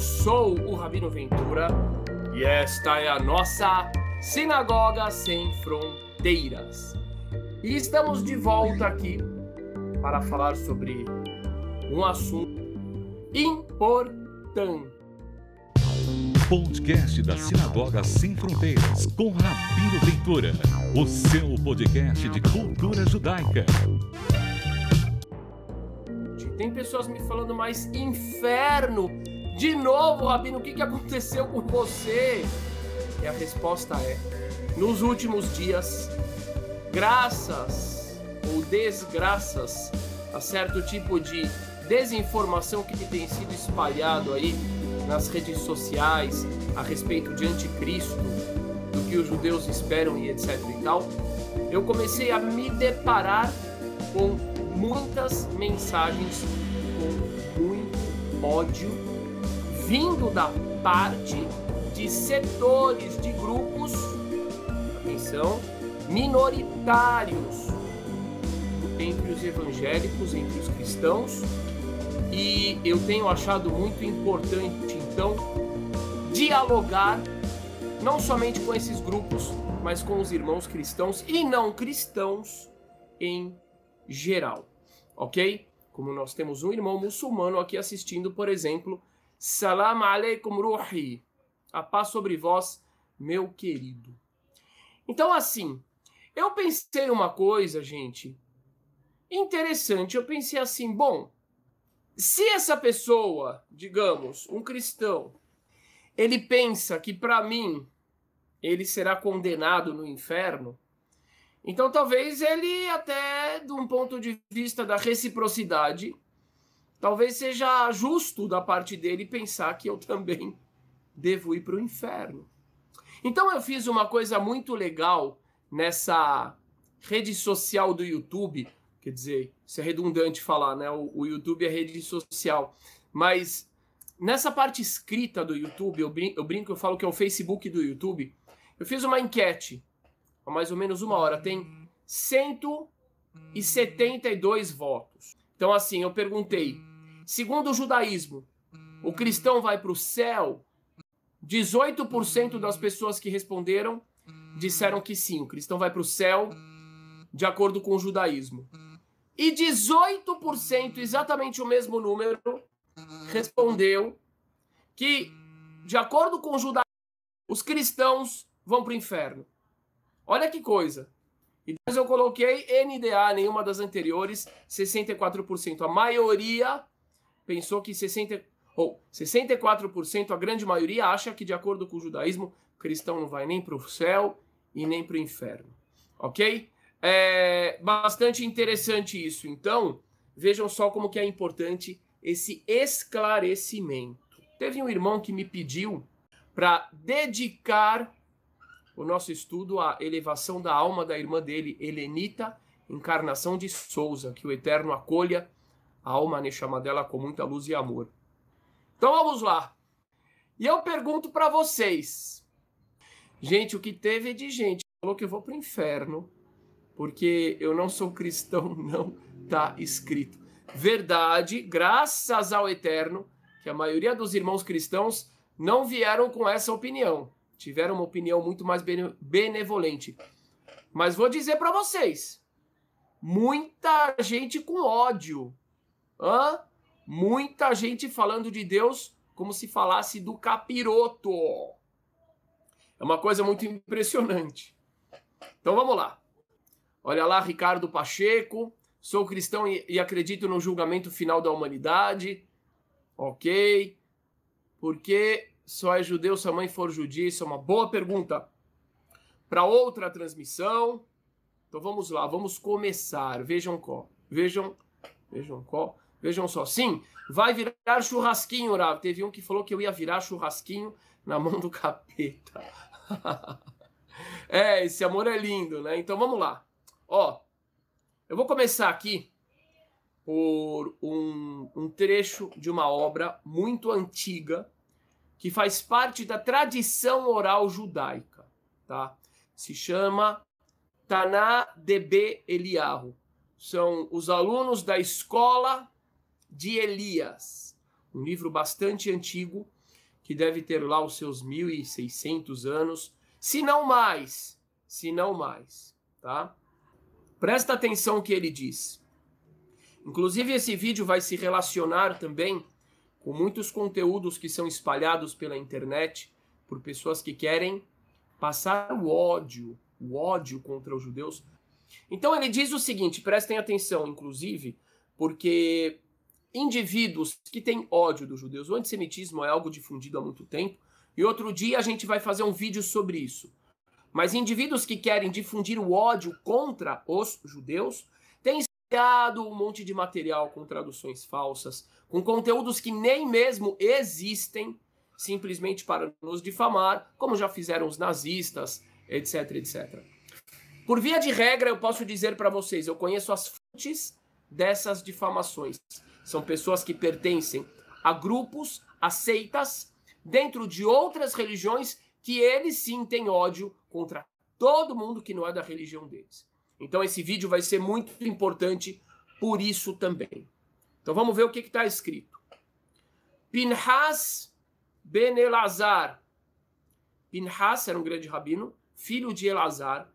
Eu sou o Rabino Ventura e esta é a nossa Sinagoga Sem Fronteiras. E estamos de volta aqui para falar sobre um assunto importante. Podcast da Sinagoga Sem Fronteiras com Rabino Ventura, o seu podcast de cultura judaica. Tem pessoas me falando, mas inferno! De novo, Rabino, o que, que aconteceu com você? E a resposta é: nos últimos dias, graças ou desgraças a certo tipo de desinformação que tem sido espalhado aí nas redes sociais a respeito de anticristo, do que os judeus esperam e etc e tal, eu comecei a me deparar com muitas mensagens com muito ódio vindo da parte de setores de grupos, atenção, minoritários entre os evangélicos, entre os cristãos, e eu tenho achado muito importante então dialogar não somente com esses grupos, mas com os irmãos cristãos e não cristãos em geral ok? Como nós temos um irmão muçulmano aqui assistindo, por exemplo, Salam aleikum ruhi, a paz sobre vós, meu querido. Então, assim, eu pensei uma coisa, gente, interessante. Eu pensei assim, bom, se essa pessoa, digamos, um cristão, ele pensa que para mim ele será condenado no inferno, então, talvez ele, até de um ponto de vista da reciprocidade, talvez seja justo da parte dele pensar que eu também devo ir para o inferno. Então, eu fiz uma coisa muito legal nessa rede social do YouTube. Quer dizer, isso é redundante falar, né? O, o YouTube é rede social. Mas nessa parte escrita do YouTube, eu brinco, eu brinco, eu falo que é o Facebook do YouTube. Eu fiz uma enquete há mais ou menos uma hora, tem 172 votos. Então, assim, eu perguntei: segundo o judaísmo, o cristão vai para o céu? 18% das pessoas que responderam disseram que sim, o cristão vai para o céu de acordo com o judaísmo. E 18%, exatamente o mesmo número, respondeu que, de acordo com o judaísmo, os cristãos vão para o inferno. Olha que coisa. E depois eu coloquei NDA, nenhuma das anteriores, 64%. A maioria pensou que 60, ou 64%, a grande maioria acha que, de acordo com o judaísmo, o cristão não vai nem para o céu e nem para o inferno. Ok? É bastante interessante isso. Então, vejam só como que é importante esse esclarecimento. Teve um irmão que me pediu para dedicar o nosso estudo a elevação da alma da irmã dele, Helenita, encarnação de Souza, que o Eterno acolha alma chama dela com muita luz e amor. Então vamos lá. E eu pergunto para vocês, gente, o que teve de gente falou que eu vou para o inferno porque eu não sou cristão, não está escrito. Verdade, graças ao Eterno, que a maioria dos irmãos cristãos não vieram com essa opinião tiveram uma opinião muito mais benevolente. Mas vou dizer para vocês, muita gente com ódio, hã? muita gente falando de Deus como se falasse do capiroto. É uma coisa muito impressionante. Então vamos lá. Olha lá, Ricardo Pacheco. Sou cristão e, e acredito no julgamento final da humanidade. Ok. Porque só é judeu se a mãe for judia? Isso é uma boa pergunta. Para outra transmissão. Então vamos lá, vamos começar. Vejam qual. Vejam, vejam qual. Vejam só. Sim, vai virar churrasquinho, Rav. Teve um que falou que eu ia virar churrasquinho na mão do capeta. é, esse amor é lindo, né? Então vamos lá. Ó, eu vou começar aqui por um, um trecho de uma obra muito antiga que faz parte da tradição oral judaica, tá? Se chama Taná Debe Eliarro. São os alunos da escola de Elias, um livro bastante antigo que deve ter lá os seus 1.600 anos, se não mais, se não mais, tá? Presta atenção no que ele diz. Inclusive, esse vídeo vai se relacionar também com muitos conteúdos que são espalhados pela internet por pessoas que querem passar o ódio, o ódio contra os judeus. Então ele diz o seguinte, prestem atenção, inclusive, porque indivíduos que têm ódio dos judeus, o antissemitismo é algo difundido há muito tempo, e outro dia a gente vai fazer um vídeo sobre isso. Mas indivíduos que querem difundir o ódio contra os judeus têm criado um monte de material com traduções falsas, com conteúdos que nem mesmo existem, simplesmente para nos difamar, como já fizeram os nazistas, etc, etc. Por via de regra, eu posso dizer para vocês, eu conheço as fontes dessas difamações. São pessoas que pertencem a grupos, a seitas, dentro de outras religiões que eles sim têm ódio contra todo mundo que não é da religião deles. Então esse vídeo vai ser muito importante por isso também. Então vamos ver o que está escrito. Pinhas ben Elazar. Pinhas era um grande rabino, filho de Elazar.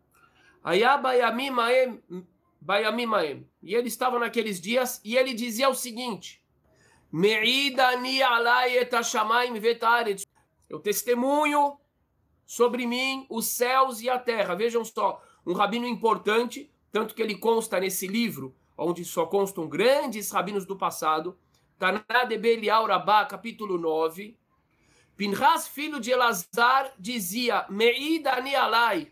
Ayabayamimaem Bayamimaem. E ele estava naqueles dias e ele dizia o seguinte: Me'idani. Eu testemunho sobre mim os céus e a terra. Vejam só, um rabino importante, tanto que ele consta nesse livro, onde só constam grandes rabinos do passado, Taná de capítulo 9. Pinhas, filho de Elazar, dizia: Me'idani alai.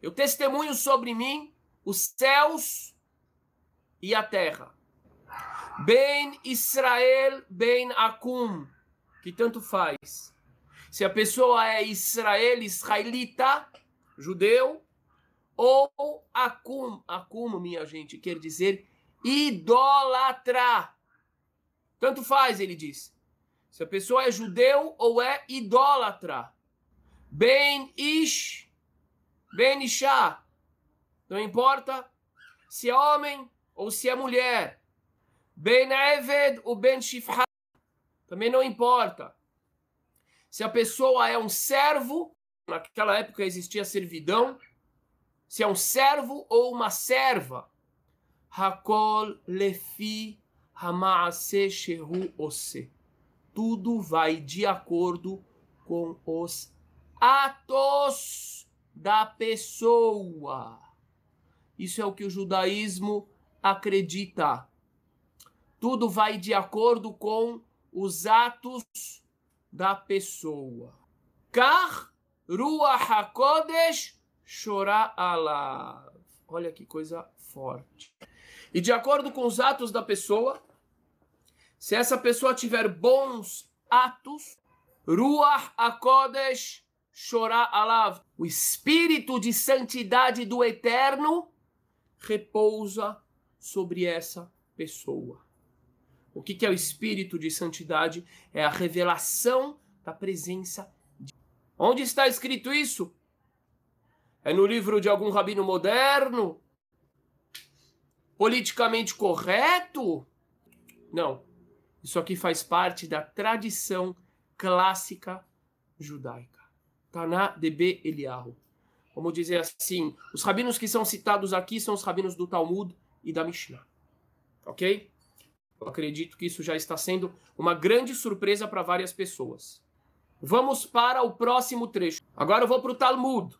Eu testemunho sobre mim os céus e a terra. Ben Israel, ben Akum, que tanto faz. Se a pessoa é Israel, israelita, judeu, ou Akum, Akum, minha gente, quer dizer idólatra. Tanto faz, ele diz. Se a pessoa é judeu ou é idólatra. Ben Ish, Ben Ishá, não importa se é homem ou se é mulher. Ben Eved ou Ben Shifha. Também não importa. Se a pessoa é um servo, naquela época existia servidão. Se é um servo ou uma serva. Hakol lefi hamaase shehu ose. Tudo vai de acordo com os atos da pessoa. Isso é o que o judaísmo acredita. Tudo vai de acordo com os atos da pessoa. Kar Ruach HaKodesh Shorah Alav. Olha que coisa forte. E de acordo com os atos da pessoa, se essa pessoa tiver bons atos, Ruach HaKodesh Shorah Alav, o espírito de santidade do Eterno repousa sobre essa pessoa. O que, é o espírito de santidade? É a revelação da presença de Onde está escrito isso? É no livro de algum rabino moderno? Politicamente correto? Não. Isso aqui faz parte da tradição clássica judaica. Taná de Eliyahu. Vamos dizer assim, os rabinos que são citados aqui são os rabinos do Talmud e da Mishnah. Ok? Eu acredito que isso já está sendo uma grande surpresa para várias pessoas. Vamos para o próximo trecho. Agora eu vou para o Talmud.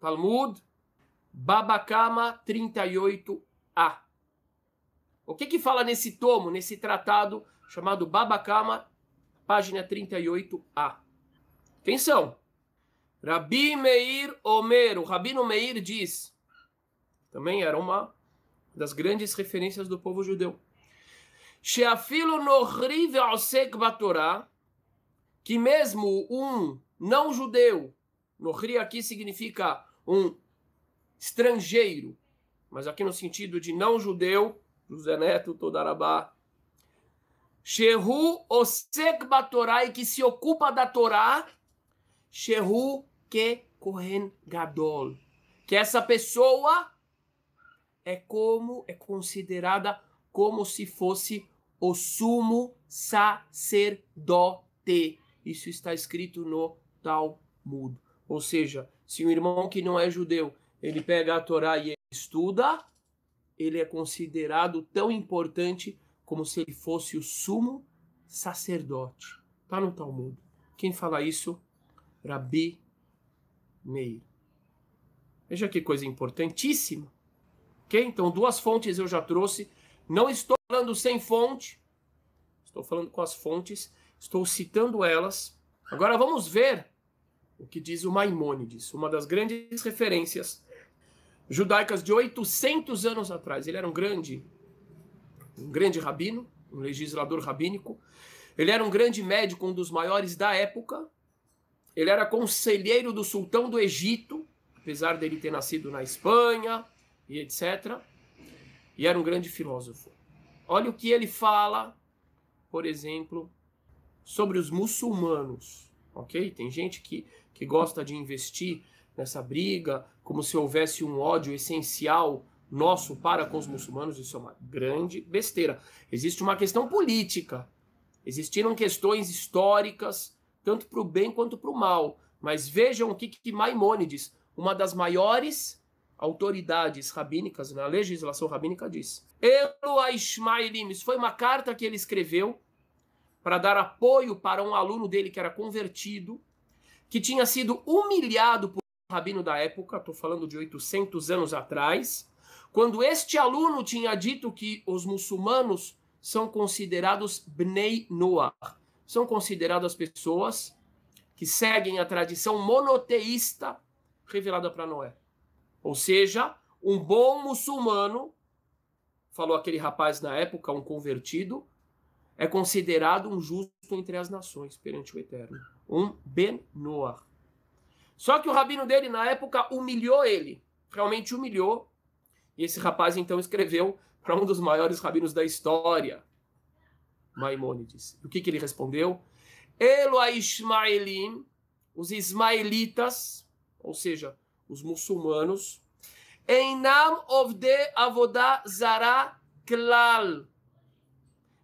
Talmud, Babakama 38a. O que que fala nesse tomo, nesse tratado chamado Babakama, página 38a? Atenção! Rabi Meir Omer, o Rabino Meir diz, também era uma das grandes referências do povo judeu. Sheafilo nohri ve'osek batorá, que mesmo um não judeu, nohri aqui significa um estrangeiro, mas aqui no sentido de não judeu, José Neto, Todarabá, Shehu osek batorá, e que se ocupa da Torá, Shehu que Kohen Gadol. Que essa pessoa é como é considerada como se fosse o sumo sacerdote. Isso está escrito no Talmud. Ou seja, se um irmão que não é judeu, ele pega a Torá e estuda, ele é considerado tão importante como se ele fosse o sumo sacerdote. Está no Talmud. Quem fala isso? Rabi Meir. Veja que coisa importantíssima. Ok? Então, duas fontes eu já trouxe. Não estou falando sem fonte. Estou falando com as fontes. Estou citando elas. Agora vamos ver o que diz o Maimônides, uma das grandes referências judaicas de 800 anos atrás. Ele era um grande, um grande rabino, um legislador rabínico. Ele era um grande médico, um dos maiores da época. Ele era conselheiro do sultão do Egito, apesar dele ter nascido na Espanha e etc. E era um grande filósofo. Olha o que ele fala, por exemplo, sobre os muçulmanos, ok? Tem gente que, que gosta de investir nessa briga, como se houvesse um ódio essencial nosso para com os muçulmanos, isso é uma grande besteira. Existe uma questão política, existiram questões históricas, tanto para o bem quanto para o mal. Mas vejam o que, que Maimônides, uma das maiores autoridades rabínicas na legislação rabínica, diz. Elo a isso foi uma carta que ele escreveu para dar apoio para um aluno dele que era convertido, que tinha sido humilhado por um rabino da época, estou falando de 800 anos atrás, quando este aluno tinha dito que os muçulmanos são considerados Bnei Noah, são consideradas pessoas que seguem a tradição monoteísta revelada para Noé. Ou seja, um bom muçulmano, falou aquele rapaz na época, um convertido, é considerado um justo entre as nações perante o Eterno. Um Ben Noah. Só que o rabino dele, na época, humilhou ele. Realmente humilhou. E esse rapaz, então, escreveu para um dos maiores rabinos da história, Maimônides. O que, que ele respondeu? Elo a Ismaelim, os ismaelitas, ou seja, os muçulmanos, Einam ovde avodá zara klal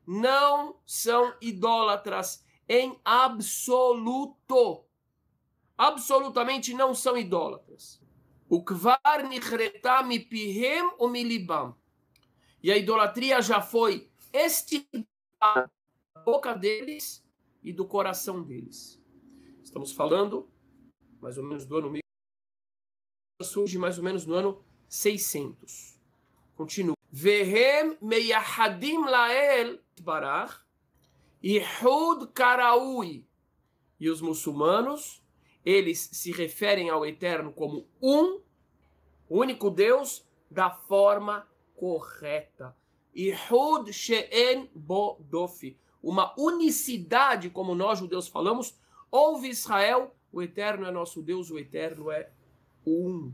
não são idólatras em absoluto. Absolutamente não são idólatras. O kvar nichreta mipihem o milibam. E a idolatria já foi extirpada da boca deles e do coração deles. Estamos falando mais ou menos do ano surge mais ou menos no ano 600. Continua. Vehem meyahadim lael barach ihud karaui. E os muçulmanos, eles se referem ao Eterno como um, único Deus, da forma correta. Ihud she'en bodofi. Uma unicidade, como nós judeus falamos. Ouve Israel, o Eterno é nosso Deus, o Eterno é um.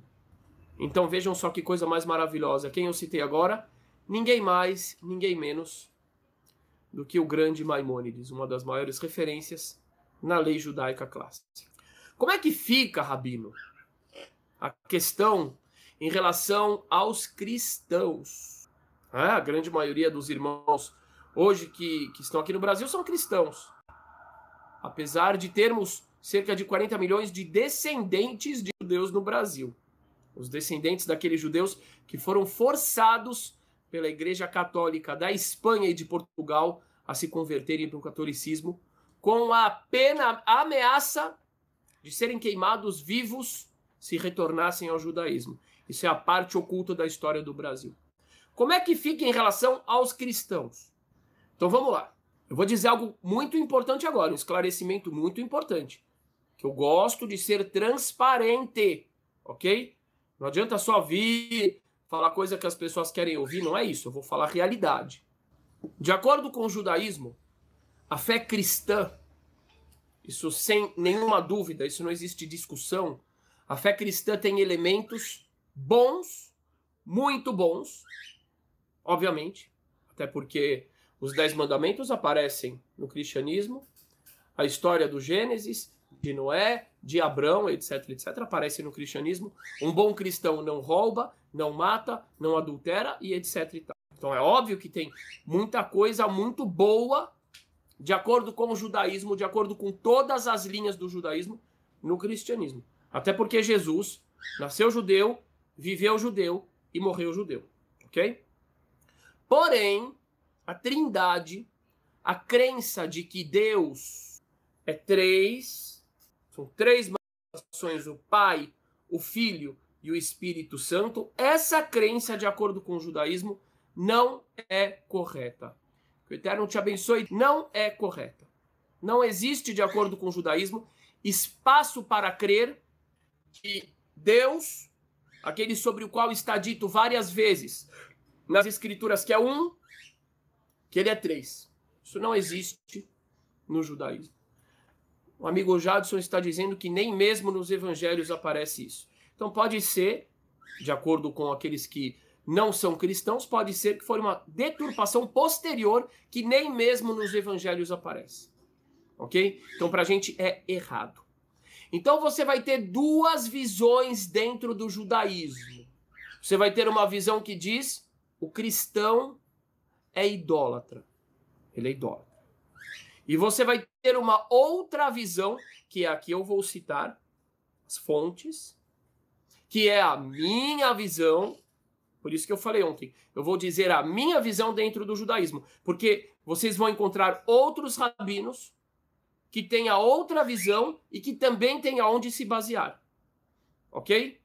Então vejam só que coisa mais maravilhosa. Quem eu citei agora? Ninguém mais, ninguém menos do que o grande Maimônides, uma das maiores referências na lei judaica clássica. Como é que fica, Rabino, a questão em relação aos cristãos? Ah, a grande maioria dos irmãos hoje que, que estão aqui no Brasil são cristãos. Apesar de termos cerca de 40 milhões de descendentes de judeus no Brasil os descendentes daqueles judeus que foram forçados pela Igreja Católica da Espanha e de Portugal a se converterem para o catolicismo, com a pena, a ameaça de serem queimados vivos se retornassem ao judaísmo. Isso é a parte oculta da história do Brasil. Como é que fica em relação aos cristãos? Então vamos lá. Eu vou dizer algo muito importante agora, um esclarecimento muito importante. Que eu gosto de ser transparente, ok? Não adianta só vir falar coisa que as pessoas querem ouvir, não é isso. Eu vou falar realidade. De acordo com o judaísmo, a fé cristã, isso sem nenhuma dúvida, isso não existe discussão. A fé cristã tem elementos bons, muito bons, obviamente, até porque os dez mandamentos aparecem no cristianismo, a história do Gênesis, de Noé, de Abraão, etc, etc, aparece no cristianismo. Um bom cristão não rouba, não mata, não adultera e etc. E então é óbvio que tem muita coisa muito boa de acordo com o judaísmo, de acordo com todas as linhas do judaísmo, no cristianismo. Até porque Jesus nasceu judeu, viveu judeu e morreu judeu. Ok? Porém, a trindade, a crença de que Deus é três, são três manifestações, o Pai, o Filho e o Espírito Santo, essa crença, de acordo com o judaísmo, não é correta. Que o Eterno te abençoe, não é correta. Não existe, de acordo com o judaísmo, espaço para crer que Deus, aquele sobre o qual está dito várias vezes nas Escrituras que é um, que ele é três. Isso não existe no judaísmo. O amigo Jadson está dizendo que nem mesmo nos evangelhos aparece isso. Então pode ser, de acordo com aqueles que não são cristãos, pode ser que foi uma deturpação posterior que nem mesmo nos evangelhos aparece. Ok? Então para a gente é errado. Então você vai ter duas visões dentro do judaísmo. Você vai ter uma visão que diz o cristão é idólatra. Ele é idólatra. E você vai ter uma outra visão, que é aqui eu vou citar as fontes, que é a minha visão. Por isso que eu falei ontem, eu vou dizer a minha visão dentro do judaísmo, porque vocês vão encontrar outros rabinos que tenha outra visão e que também tenha onde se basear. Ok?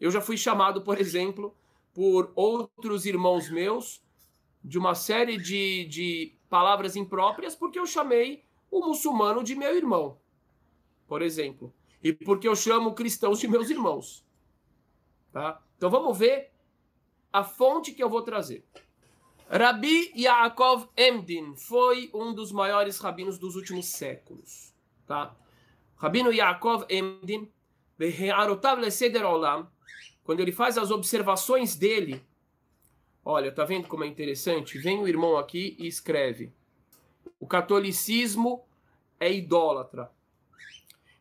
Eu já fui chamado, por exemplo, por outros irmãos meus de uma série de, de palavras impróprias porque eu chamei o muçulmano de meu irmão, por exemplo. E porque eu chamo cristãos de meus irmãos. Tá? Então vamos ver a fonte que eu vou trazer. Rabi Yaakov Emdin foi um dos maiores rabinos dos últimos séculos. Tá? Rabino Yaakov Emdin, quando ele faz as observações dele, olha, tá vendo como é interessante? Vem o irmão aqui e escreve: o catolicismo é idólatra.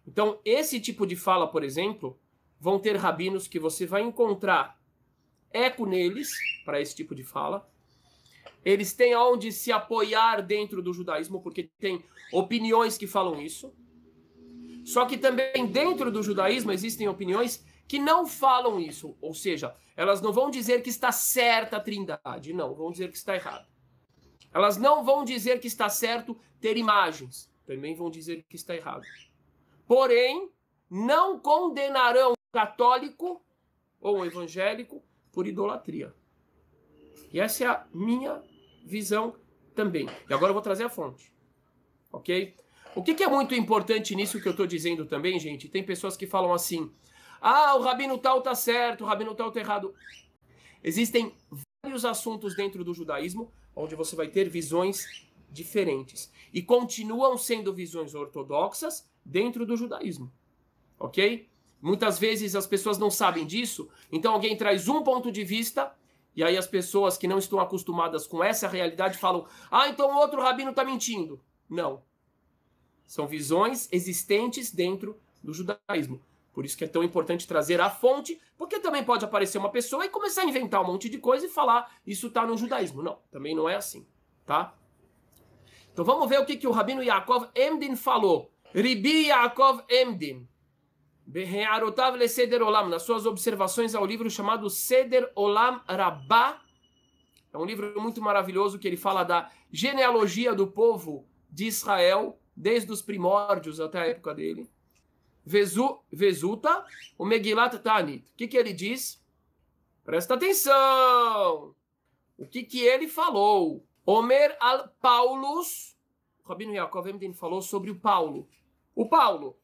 Então, esse tipo de fala, por exemplo, vão ter rabinos que você vai encontrar eco neles para esse tipo de fala eles têm aonde se apoiar dentro do judaísmo, porque tem opiniões que falam isso. Só que também dentro do judaísmo existem opiniões que não falam isso, ou seja, elas não vão dizer que está certa a trindade, não, vão dizer que está errado. Elas não vão dizer que está certo ter imagens, também vão dizer que está errado. Porém, não condenarão um católico ou um evangélico por idolatria. E essa é a minha visão também. E agora eu vou trazer a fonte. Ok? O que, que é muito importante nisso que eu estou dizendo também, gente? Tem pessoas que falam assim: ah, o rabino tal tá certo, o rabino tal tá errado. Existem vários assuntos dentro do judaísmo onde você vai ter visões diferentes. E continuam sendo visões ortodoxas dentro do judaísmo. Ok? Muitas vezes as pessoas não sabem disso, então alguém traz um ponto de vista e aí as pessoas que não estão acostumadas com essa realidade falam: ah, então o outro rabino está mentindo. Não. São visões existentes dentro do judaísmo. Por isso que é tão importante trazer a fonte, porque também pode aparecer uma pessoa e começar a inventar um monte de coisa e falar isso está no judaísmo. Não, também não é assim, tá? Então vamos ver o que, que o rabino Yaakov Emdin falou. Ribi Yaakov Emdin Seder Olam, nas suas observações ao livro chamado Seder Olam Rabbah. É um livro muito maravilhoso que ele fala da genealogia do povo de Israel, desde os primórdios até a época dele. Vezu, Vezuta, o Megilat Tanit. O que, que ele diz? Presta atenção! O que, que ele falou? Homer al Paulus, o Rabino Yaakov Emden falou sobre o Paulo. O Paulo,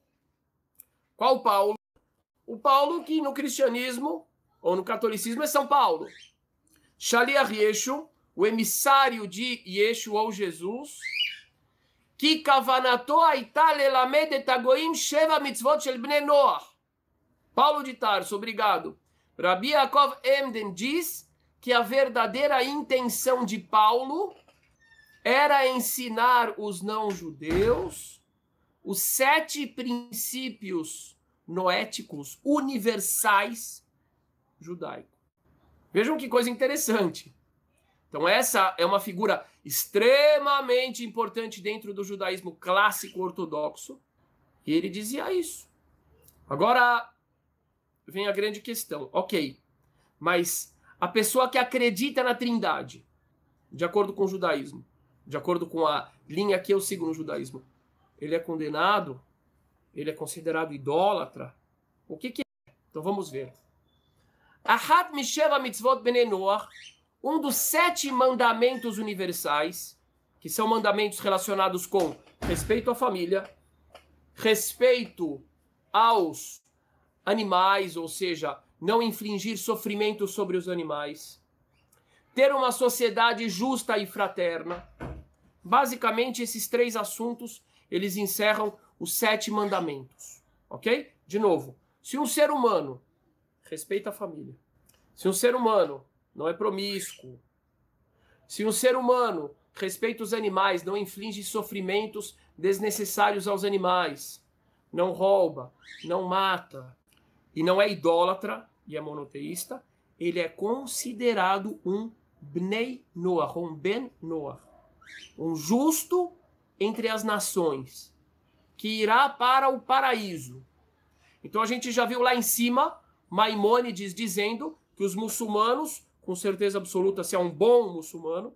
qual Paulo? O Paulo que no cristianismo ou no catolicismo é São Paulo. Shaliach Yeshu, o emissário de Yeshu ou Jesus, que et agoim sheva mitzvot shel bnei Noach. Paulo de Tarso, obrigado. Rabi Yaakov Emden diz que a verdadeira intenção de Paulo era ensinar os não-judeus os sete princípios noéticos universais judaicos. Vejam que coisa interessante. Então, essa é uma figura extremamente importante dentro do judaísmo clássico ortodoxo. E ele dizia isso. Agora vem a grande questão. Ok, mas a pessoa que acredita na trindade, de acordo com o judaísmo, de acordo com a linha que eu sigo no judaísmo, ele é condenado? Ele é considerado idólatra? O que, que é? Então vamos ver. Ahat Misheva Mitzvot Benenoach um dos sete mandamentos universais, que são mandamentos relacionados com respeito à família, respeito aos animais, ou seja, não infligir sofrimento sobre os animais, ter uma sociedade justa e fraterna. Basicamente, esses três assuntos, eles encerram os sete mandamentos, ok? De novo, se um ser humano respeita a família, se um ser humano não é promíscuo. Se um ser humano respeita os animais, não inflige sofrimentos desnecessários aos animais, não rouba, não mata e não é idólatra e é monoteísta, ele é considerado um Bnei Noah, um Ben Noah, um justo entre as nações, que irá para o paraíso. Então a gente já viu lá em cima Maimônides dizendo que os muçulmanos com certeza absoluta se é um bom muçulmano.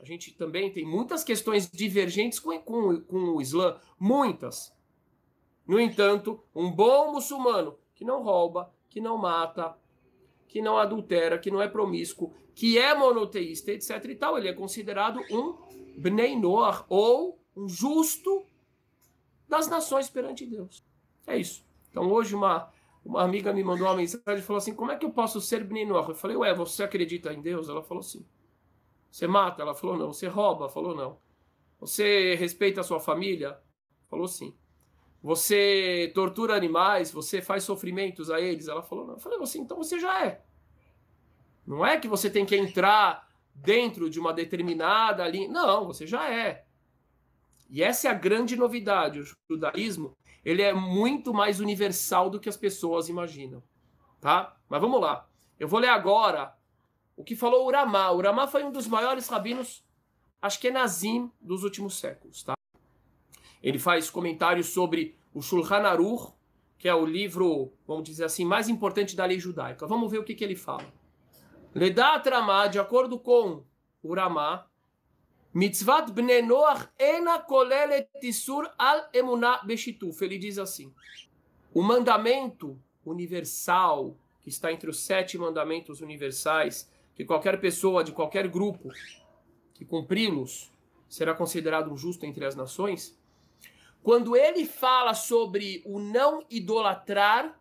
A gente também tem muitas questões divergentes com, com, com o Islã, muitas. No entanto, um bom muçulmano que não rouba, que não mata, que não adultera, que não é promíscuo, que é monoteísta, etc. e tal, ele é considerado um Bnei Noah, ou um justo das nações perante Deus. É isso. Então hoje uma uma amiga me mandou uma mensagem e falou assim: Como é que eu posso ser Bnei Eu falei: Ué, você acredita em Deus? Ela falou sim. Você mata? Ela falou: Não. Você rouba? Falou: Não. Você respeita a sua família? Falou sim. Você tortura animais? Você faz sofrimentos a eles? Ela falou: Não. Eu falei: Assim, então você já é. Não é que você tem que entrar dentro de uma determinada linha. Não, você já é. E essa é a grande novidade. O judaísmo ele é muito mais universal do que as pessoas imaginam, tá? Mas vamos lá. Eu vou ler agora o que falou Uramá. Uramá foi um dos maiores rabinos Ashkenazim dos últimos séculos, tá? Ele faz comentários sobre o Shulchan Aruch, que é o livro, vamos dizer assim, mais importante da lei judaica. Vamos ver o que, que ele fala. Ledat Ramá, de acordo com Uramá, Mitzvat bnei Noach ena kolelet tisur al emuná beshituf. Ele diz assim: o mandamento universal que está entre os sete mandamentos universais, que qualquer pessoa de qualquer grupo que cumpri-los será considerado um justo entre as nações. Quando ele fala sobre o não idolatrar,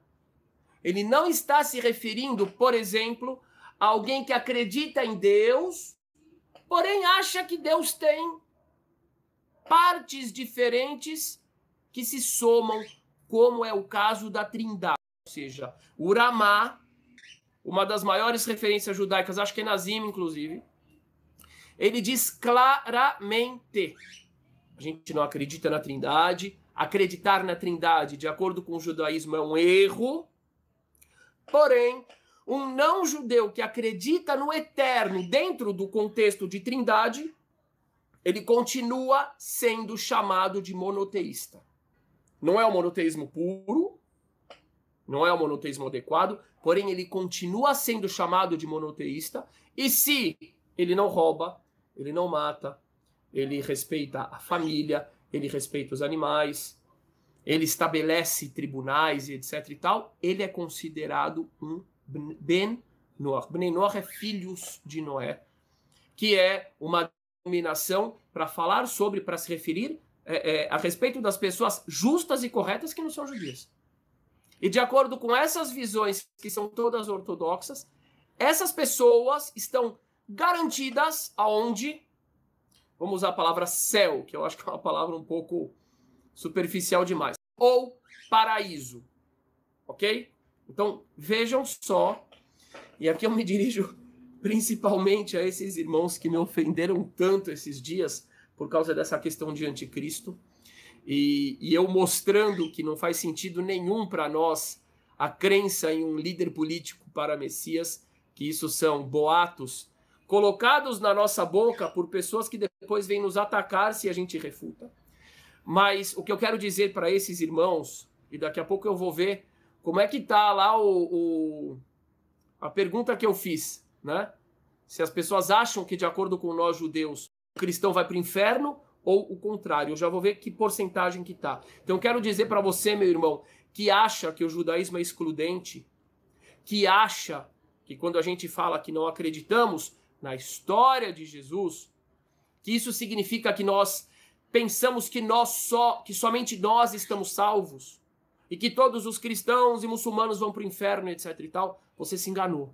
ele não está se referindo, por exemplo, a alguém que acredita em Deus porém acha que Deus tem partes diferentes que se somam, como é o caso da Trindade. Ou seja, Uramá, uma das maiores referências judaicas, acho que é Nazim, inclusive, ele diz claramente: a gente não acredita na Trindade, acreditar na Trindade, de acordo com o judaísmo, é um erro. Porém, um não judeu que acredita no eterno dentro do contexto de trindade, ele continua sendo chamado de monoteísta. Não é o monoteísmo puro, não é o monoteísmo adequado, porém ele continua sendo chamado de monoteísta, e se ele não rouba, ele não mata, ele respeita a família, ele respeita os animais, ele estabelece tribunais e etc e tal, ele é considerado um Ben Noah. Ben Noah é filhos de Noé, que é uma denominação para falar sobre, para se referir é, é, a respeito das pessoas justas e corretas que não são judias. E de acordo com essas visões, que são todas ortodoxas, essas pessoas estão garantidas aonde? Vamos usar a palavra céu, que eu acho que é uma palavra um pouco superficial demais. Ou paraíso. Ok? Então, vejam só, e aqui eu me dirijo principalmente a esses irmãos que me ofenderam tanto esses dias por causa dessa questão de anticristo, e, e eu mostrando que não faz sentido nenhum para nós a crença em um líder político para Messias, que isso são boatos colocados na nossa boca por pessoas que depois vêm nos atacar se a gente refuta. Mas o que eu quero dizer para esses irmãos, e daqui a pouco eu vou ver como é que tá lá o, o, a pergunta que eu fiz, né? Se as pessoas acham que, de acordo com nós judeus, o cristão vai para o inferno ou o contrário. Eu já vou ver que porcentagem que tá. Então quero dizer para você, meu irmão, que acha que o judaísmo é excludente, que acha que quando a gente fala que não acreditamos na história de Jesus, que isso significa que nós pensamos que nós só, que somente nós estamos salvos e que todos os cristãos e muçulmanos vão para o inferno, etc e tal, você se enganou.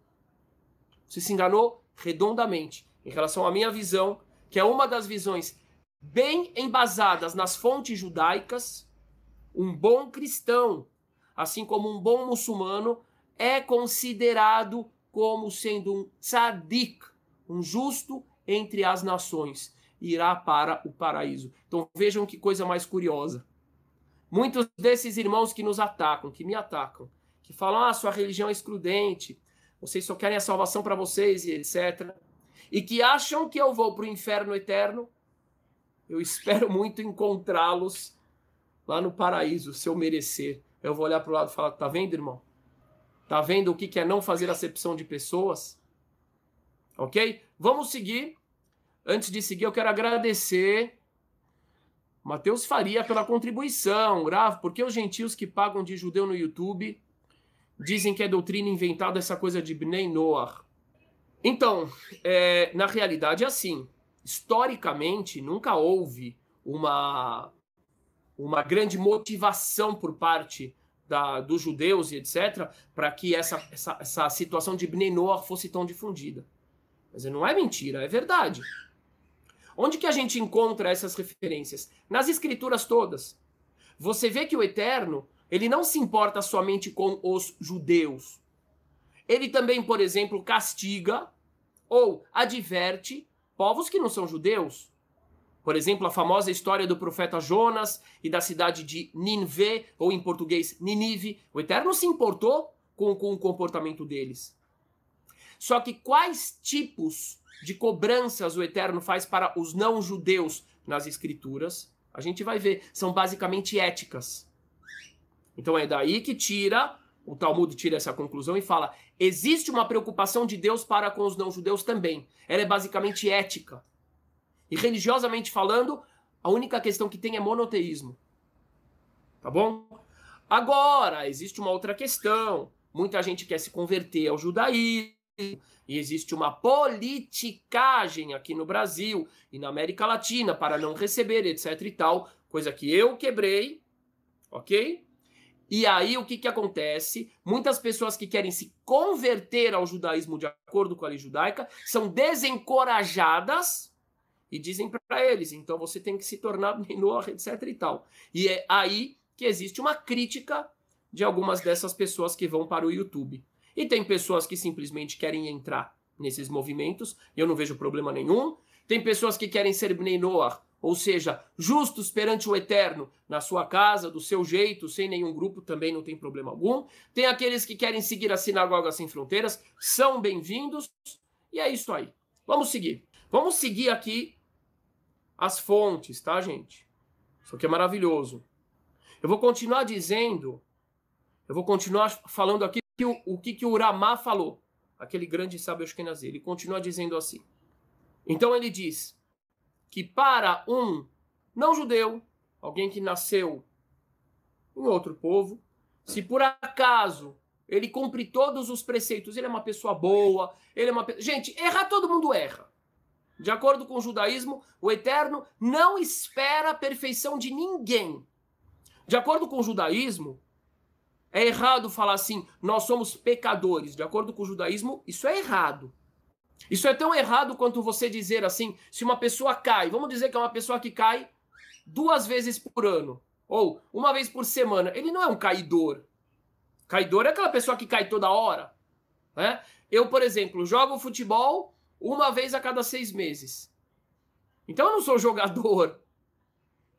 Você se enganou redondamente em relação à minha visão, que é uma das visões bem embasadas nas fontes judaicas. Um bom cristão, assim como um bom muçulmano, é considerado como sendo um tzadik, um justo entre as nações, irá para o paraíso. Então vejam que coisa mais curiosa. Muitos desses irmãos que nos atacam, que me atacam, que falam: ah, sua religião é excludente, vocês só querem a salvação para vocês e etc. E que acham que eu vou para o inferno eterno, eu espero muito encontrá-los lá no paraíso, se eu merecer. Eu vou olhar para o lado e falar: tá vendo, irmão? Tá vendo o que é não fazer acepção de pessoas? Ok? Vamos seguir. Antes de seguir, eu quero agradecer Matheus Faria pela contribuição. Grave, porque os gentios que pagam de judeu no YouTube dizem que é doutrina inventada essa coisa de Bnei Noah. Então, é, na realidade é assim. Historicamente, nunca houve uma, uma grande motivação por parte da, dos judeus e etc., para que essa, essa, essa situação de Bnei Noah fosse tão difundida. Mas não é mentira, é verdade. Onde que a gente encontra essas referências? Nas escrituras todas. Você vê que o Eterno, ele não se importa somente com os judeus. Ele também, por exemplo, castiga ou adverte povos que não são judeus. Por exemplo, a famosa história do profeta Jonas e da cidade de Ninvé, ou em português, Ninive. O Eterno se importou com, com o comportamento deles. Só que quais tipos de cobranças o Eterno faz para os não-judeus nas Escrituras? A gente vai ver. São basicamente éticas. Então é daí que tira, o Talmud tira essa conclusão e fala: existe uma preocupação de Deus para com os não-judeus também. Ela é basicamente ética. E religiosamente falando, a única questão que tem é monoteísmo. Tá bom? Agora, existe uma outra questão. Muita gente quer se converter ao judaísmo e existe uma politicagem aqui no Brasil e na América Latina para não receber, etc e tal, coisa que eu quebrei, ok? E aí o que, que acontece? Muitas pessoas que querem se converter ao judaísmo de acordo com a lei judaica são desencorajadas e dizem para eles, então você tem que se tornar menor, etc e tal. E é aí que existe uma crítica de algumas dessas pessoas que vão para o YouTube. E tem pessoas que simplesmente querem entrar nesses movimentos, e eu não vejo problema nenhum. Tem pessoas que querem ser Bnei Noah, ou seja, justos perante o Eterno, na sua casa, do seu jeito, sem nenhum grupo, também não tem problema algum. Tem aqueles que querem seguir a Sinagoga Sem Fronteiras, são bem-vindos. E é isso aí. Vamos seguir. Vamos seguir aqui as fontes, tá, gente? Isso aqui é maravilhoso. Eu vou continuar dizendo, eu vou continuar falando aqui que o, o que, que o Ramá falou, aquele grande sábio Ashkenazi. Ele continua dizendo assim. Então ele diz que para um não-judeu, alguém que nasceu em outro povo, se por acaso ele cumpre todos os preceitos, ele é uma pessoa boa, ele é uma Gente, errar todo mundo erra. De acordo com o judaísmo, o Eterno não espera a perfeição de ninguém. De acordo com o judaísmo, é errado falar assim, nós somos pecadores. De acordo com o judaísmo, isso é errado. Isso é tão errado quanto você dizer assim, se uma pessoa cai, vamos dizer que é uma pessoa que cai duas vezes por ano, ou uma vez por semana, ele não é um caidor. Caidor é aquela pessoa que cai toda hora. Né? Eu, por exemplo, jogo futebol uma vez a cada seis meses. Então eu não sou jogador.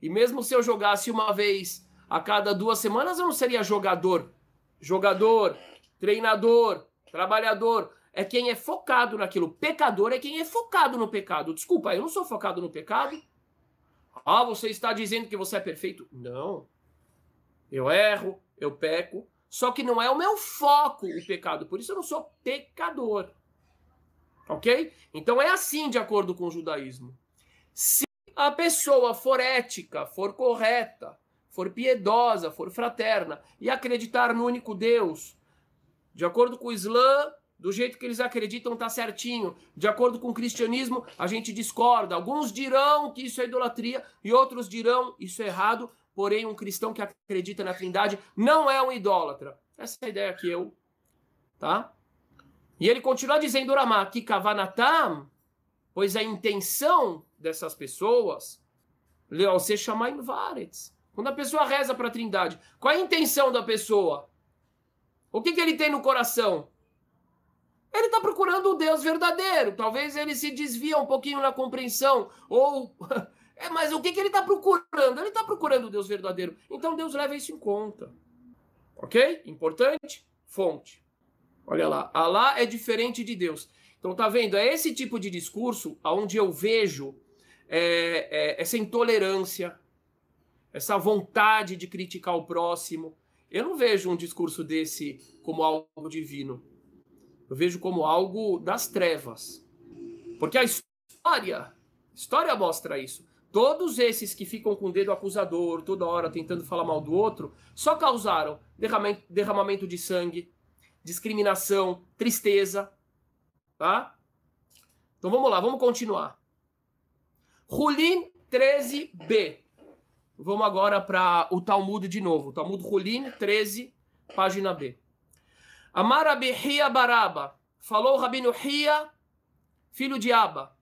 E mesmo se eu jogasse uma vez a cada duas semanas eu não seria jogador. Jogador, treinador, trabalhador. é quem é focado naquilo. Pecador é quem é focado no pecado. Desculpa, eu não sou focado no pecado. Ah, você está dizendo que você é perfeito? Não. Eu erro, eu peco, só que não é o meu foco o pecado, por isso eu não sou pecador. Ok? Então é assim de acordo com o judaísmo. Se a pessoa for ética, for correta, for piedosa, for fraterna e acreditar no único Deus, de acordo com o Islã, do jeito que eles acreditam tá certinho. De acordo com o cristianismo, a gente discorda. Alguns dirão que isso é idolatria e outros dirão isso é errado. Porém, um cristão que acredita na Trindade não é um idólatra. Essa é a ideia que eu, tá? E ele continua dizendo, Ramá, que kavanatam, pois a intenção dessas pessoas, Leão, se chamar em varetz. Quando a pessoa reza para a Trindade, qual é a intenção da pessoa? O que, que ele tem no coração? Ele está procurando o Deus verdadeiro. Talvez ele se desvia um pouquinho na compreensão, ou É, mas o que, que ele está procurando? Ele está procurando o Deus verdadeiro. Então Deus leva isso em conta. Ok? Importante? Fonte. Olha lá. Alá é diferente de Deus. Então tá vendo? É esse tipo de discurso onde eu vejo é, é, essa intolerância, essa vontade de criticar o próximo. Eu não vejo um discurso desse como algo divino. Eu vejo como algo das trevas. Porque a história, história mostra isso. Todos esses que ficam com o dedo acusador toda hora tentando falar mal do outro só causaram derramamento, derramamento de sangue, discriminação, tristeza, tá? Então vamos lá, vamos continuar. Rulim 13b. Vamos agora para o Talmud de novo. Talmud Rulim 13, página B. Amar Ria Baraba. Falou Rabino Ria, filho de Abba.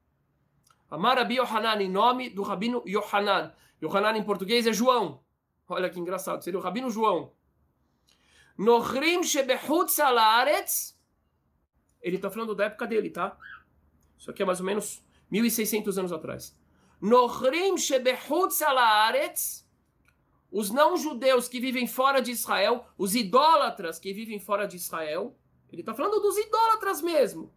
Amar Rabi Yohanan, em nome do Rabino Yohanan. Yohanan em português é João. Olha que engraçado, seria o Rabino João. Nohrim shebechutz alaretz. Ele está falando da época dele, tá? Isso aqui é mais ou menos 1.600 anos atrás. Nohrim shebechutz alaretz. Os não-judeus que vivem fora de Israel, os idólatras que vivem fora de Israel. Ele está falando dos idólatras mesmo.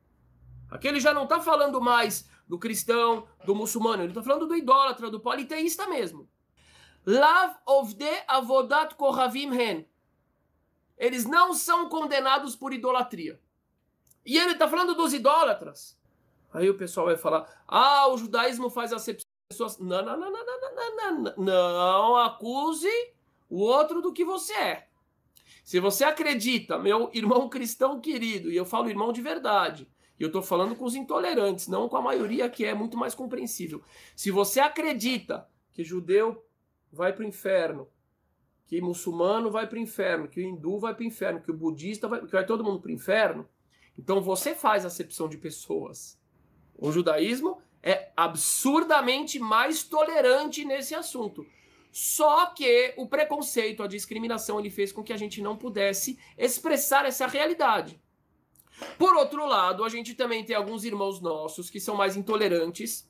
Aqui ele já não está falando mais do cristão, do muçulmano. Ele está falando do idólatra, do politeísta mesmo. Lav ovde avodat kohavim hen. Eles não são condenados por idolatria. E ele está falando dos idólatras. Aí o pessoal vai falar: ah, o judaísmo faz acepção pessoas. Não, não, não, não, não, não, não, não. Não acuse o outro do que você é. Se você acredita, meu irmão cristão querido, e eu falo irmão de verdade, e eu estou falando com os intolerantes, não com a maioria que é muito mais compreensível. Se você acredita que judeu vai para o inferno, que muçulmano vai para o inferno, que o hindu vai para o inferno, que o budista vai, que vai todo mundo para o inferno, então você faz acepção de pessoas. O judaísmo é absurdamente mais tolerante nesse assunto. Só que o preconceito, a discriminação, ele fez com que a gente não pudesse expressar essa realidade. Por outro lado, a gente também tem alguns irmãos nossos que são mais intolerantes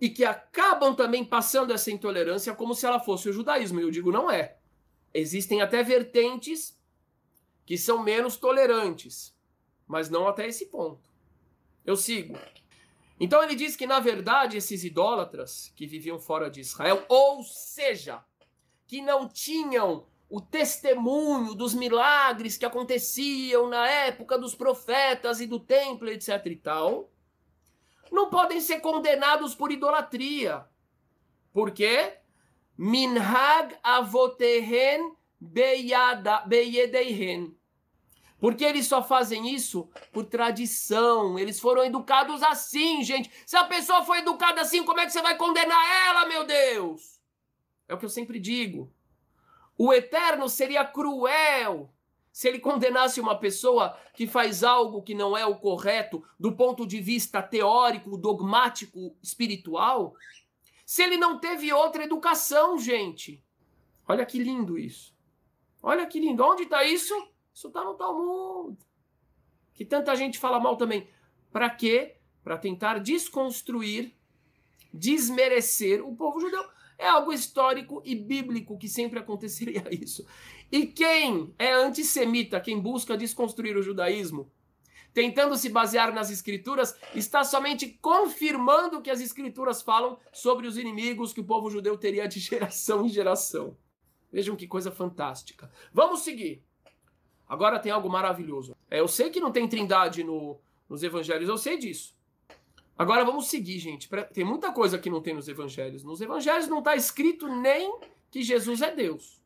e que acabam também passando essa intolerância como se ela fosse o judaísmo. E eu digo, não é. Existem até vertentes que são menos tolerantes, mas não até esse ponto. Eu sigo. Então ele diz que, na verdade, esses idólatras que viviam fora de Israel, ou seja, que não tinham o testemunho dos milagres que aconteciam na época dos profetas e do templo, etc e tal, não podem ser condenados por idolatria. Por quê? Minhag avotehen beyedeihen. Porque eles só fazem isso por tradição. Eles foram educados assim, gente. Se a pessoa foi educada assim, como é que você vai condenar ela, meu Deus? É o que eu sempre digo. O eterno seria cruel se ele condenasse uma pessoa que faz algo que não é o correto do ponto de vista teórico, dogmático, espiritual. Se ele não teve outra educação, gente. Olha que lindo isso. Olha que lindo. Onde está isso? Isso está no Talmud. Que tanta gente fala mal também. Para quê? Para tentar desconstruir, desmerecer o povo judeu. É algo histórico e bíblico que sempre aconteceria isso. E quem é antissemita, quem busca desconstruir o judaísmo, tentando se basear nas escrituras, está somente confirmando o que as escrituras falam sobre os inimigos que o povo judeu teria de geração em geração. Vejam que coisa fantástica. Vamos seguir. Agora tem algo maravilhoso. É, eu sei que não tem trindade no, nos evangelhos, eu sei disso. Agora vamos seguir, gente. Tem muita coisa que não tem nos evangelhos. Nos evangelhos não está escrito nem que Jesus é Deus.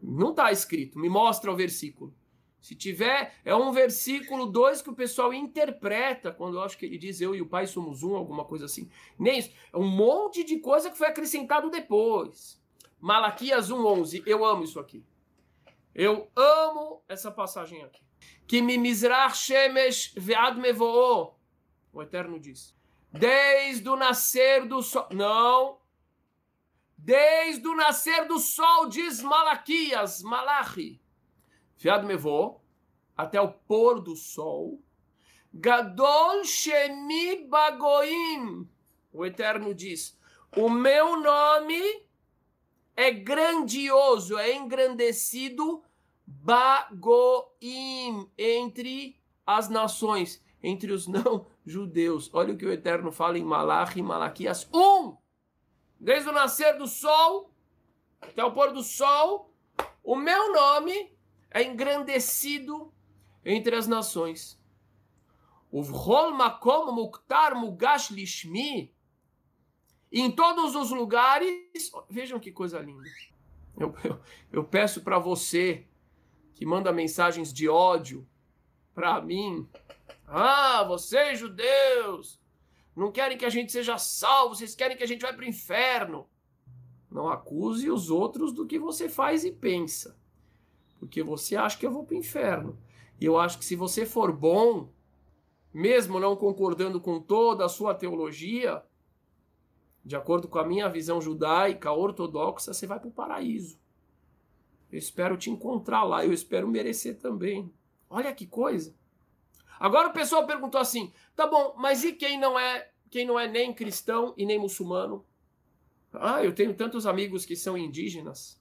Não está escrito. Me mostra o versículo. Se tiver, é um versículo 2 que o pessoal interpreta, quando eu acho que ele diz eu e o Pai somos um, alguma coisa assim. Nem isso. É um monte de coisa que foi acrescentado depois. Malaquias 1,11. Eu amo isso aqui. Eu amo essa passagem aqui. Que me mizrach shemesh ve'ad mevo'o. O Eterno diz. Desde o nascer do sol. Não. Desde o nascer do sol, diz Malaquias, Malachi Fiado Mevô, até o pôr do sol. Gadol Shemi Bagoim. O Eterno diz: O meu nome é grandioso, é engrandecido Bagoim entre as nações, entre os não judeus. Olha o que o Eterno fala em Malachi e Malaquias 1. Desde o nascer do sol até o pôr do sol, o meu nome é engrandecido entre as nações. O Makom Muktar Mugash Lishmi. Em todos os lugares. Vejam que coisa linda. Eu, eu, eu peço para você que manda mensagens de ódio para mim. Ah, vocês judeus não querem que a gente seja salvo, vocês querem que a gente vá para o inferno. Não acuse os outros do que você faz e pensa porque você acha que eu vou para o inferno. E eu acho que se você for bom, mesmo não concordando com toda a sua teologia, de acordo com a minha visão judaica ortodoxa, você vai para o paraíso. Eu espero te encontrar lá, eu espero merecer também. Olha que coisa. Agora o pessoal perguntou assim: tá bom, mas e quem não é, quem não é nem cristão e nem muçulmano? Ah, eu tenho tantos amigos que são indígenas.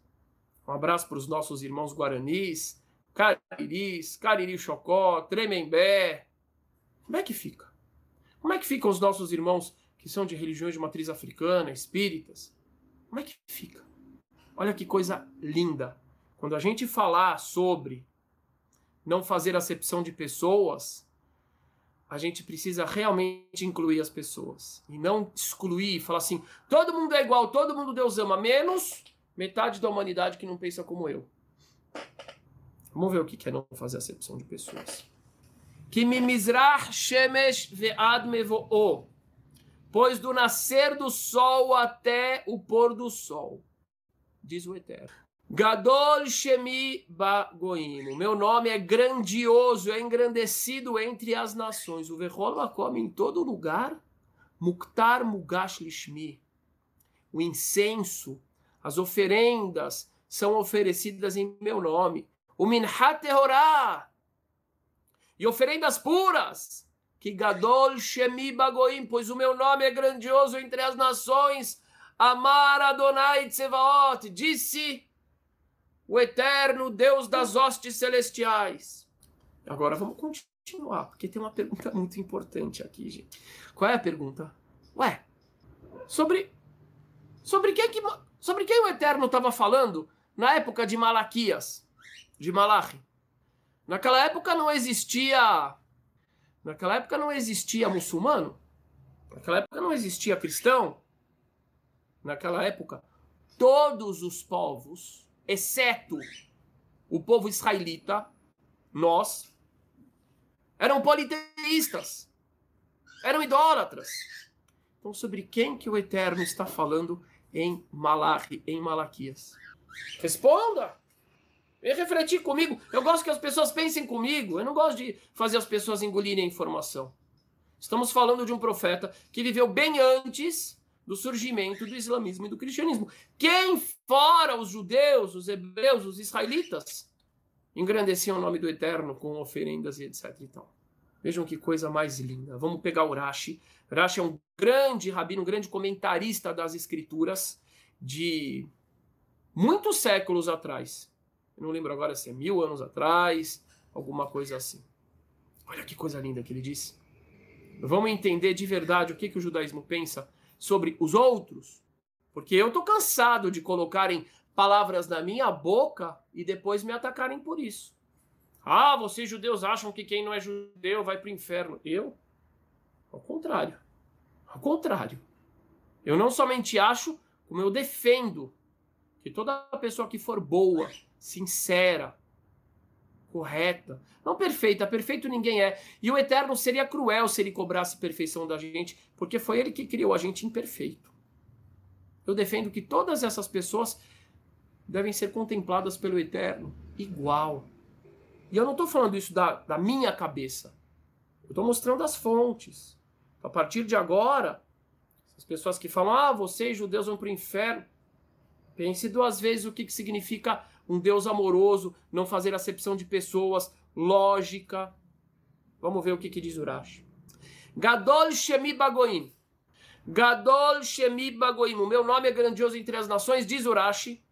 Um abraço para os nossos irmãos guaranis, cariris, cariri chocó, tremembé. Como é que fica? Como é que ficam os nossos irmãos que são de religiões de matriz africana, espíritas? Como é que fica? Olha que coisa linda. Quando a gente falar sobre não fazer acepção de pessoas, a gente precisa realmente incluir as pessoas e não excluir, falar assim: todo mundo é igual, todo mundo Deus ama, menos metade da humanidade que não pensa como eu. Vamos ver o que é não fazer acepção de pessoas. Que mimizrach shemesh ve'ad mevo'o. Pois do nascer do sol até o pôr do sol. Diz o Eterno. Gadol Shemi Bagoim. Meu nome é grandioso, é engrandecido entre as nações. O Verrola come em todo lugar. Muktar Mugash Lishmi. O incenso as oferendas são oferecidas em meu nome. O minhat terorá. E oferendas puras. Que gadol shemi bagoim, pois o meu nome é grandioso entre as nações. Amar Adonai Tsevaot, disse o eterno Deus das hostes celestiais. Agora vamos continuar, porque tem uma pergunta muito importante aqui, gente. Qual é a pergunta? Ué, sobre sobre quem que Sobre quem o Eterno estava falando na época de Malaquias, de Malachi? Naquela época não existia. Naquela época não existia muçulmano. Naquela época não existia cristão. Naquela época, todos os povos, exceto o povo israelita, nós, eram politeístas, eram idólatras. Então, sobre quem que o Eterno está falando em Malachi, em Malaquias? Responda! Vem refletir comigo. Eu gosto que as pessoas pensem comigo. Eu não gosto de fazer as pessoas engolirem a informação. Estamos falando de um profeta que viveu bem antes do surgimento do islamismo e do cristianismo. Quem, fora os judeus, os hebreus, os israelitas, engrandeciam o nome do Eterno com oferendas e etc. E tal. Vejam que coisa mais linda. Vamos pegar o Rashi. Rashi é um grande rabino, um grande comentarista das escrituras de muitos séculos atrás. Eu não lembro agora se é mil anos atrás, alguma coisa assim. Olha que coisa linda que ele disse. Vamos entender de verdade o que, que o judaísmo pensa sobre os outros. Porque eu tô cansado de colocarem palavras na minha boca e depois me atacarem por isso. Ah, vocês judeus acham que quem não é judeu vai para o inferno. Eu? Ao contrário. Ao contrário. Eu não somente acho, como eu defendo que toda pessoa que for boa, sincera, correta, não perfeita, perfeito ninguém é. E o eterno seria cruel se ele cobrasse perfeição da gente, porque foi ele que criou a gente imperfeito. Eu defendo que todas essas pessoas devem ser contempladas pelo eterno igual. E eu não estou falando isso da, da minha cabeça. Eu estou mostrando as fontes. A partir de agora, as pessoas que falam, ah, vocês judeus vão para o inferno, pense duas vezes o que, que significa um Deus amoroso, não fazer acepção de pessoas, lógica. Vamos ver o que, que diz Urash. Gadol Shemi Bagoim. Gadol Shemi Bagoim. O meu nome é grandioso entre as nações, diz Urashi.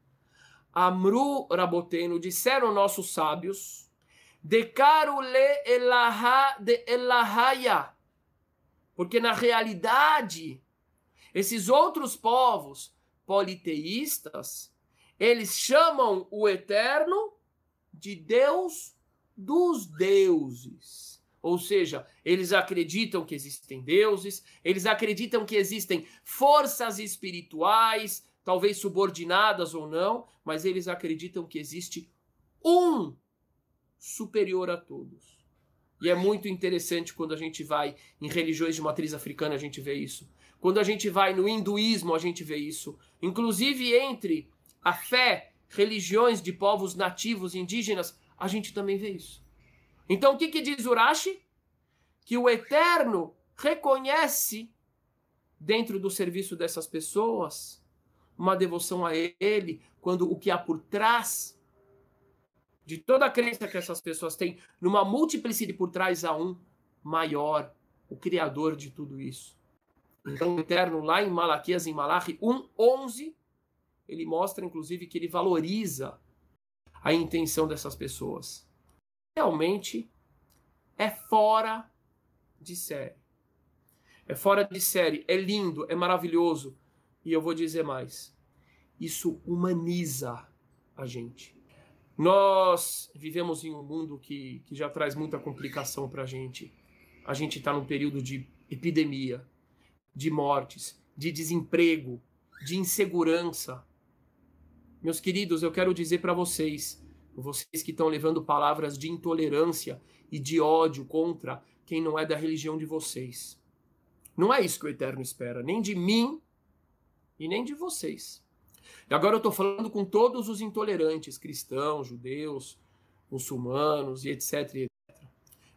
Amru Raboteno, disseram nossos sábios Decaru le elaha de elahaya. Porque na realidade, esses outros povos politeístas, eles chamam o eterno de Deus dos deuses. Ou seja, eles acreditam que existem deuses, eles acreditam que existem forças espirituais, talvez subordinadas ou não, mas eles acreditam que existe um superior a todos. E é muito interessante quando a gente vai em religiões de matriz africana, a gente vê isso. Quando a gente vai no hinduísmo, a gente vê isso. Inclusive entre a fé, religiões de povos nativos indígenas, a gente também vê isso. Então o que, que diz Urashi? Que o Eterno reconhece, dentro do serviço dessas pessoas, uma devoção a Ele, quando o que há por trás de toda a crença que essas pessoas têm, numa multiplicidade por trás a um maior, o criador de tudo isso. Então, o Eterno, lá em Malaquias, em Malachi 1:11, ele mostra, inclusive, que ele valoriza a intenção dessas pessoas. Realmente é fora de série. É fora de série, é lindo, é maravilhoso. E eu vou dizer mais. Isso humaniza a gente. Nós vivemos em um mundo que, que já traz muita complicação para a gente. A gente está num período de epidemia, de mortes, de desemprego, de insegurança. Meus queridos, eu quero dizer para vocês, vocês que estão levando palavras de intolerância e de ódio contra quem não é da religião de vocês. Não é isso que o Eterno espera, nem de mim e nem de vocês. E agora eu estou falando com todos os intolerantes, cristãos, judeus, muçulmanos e etc, etc.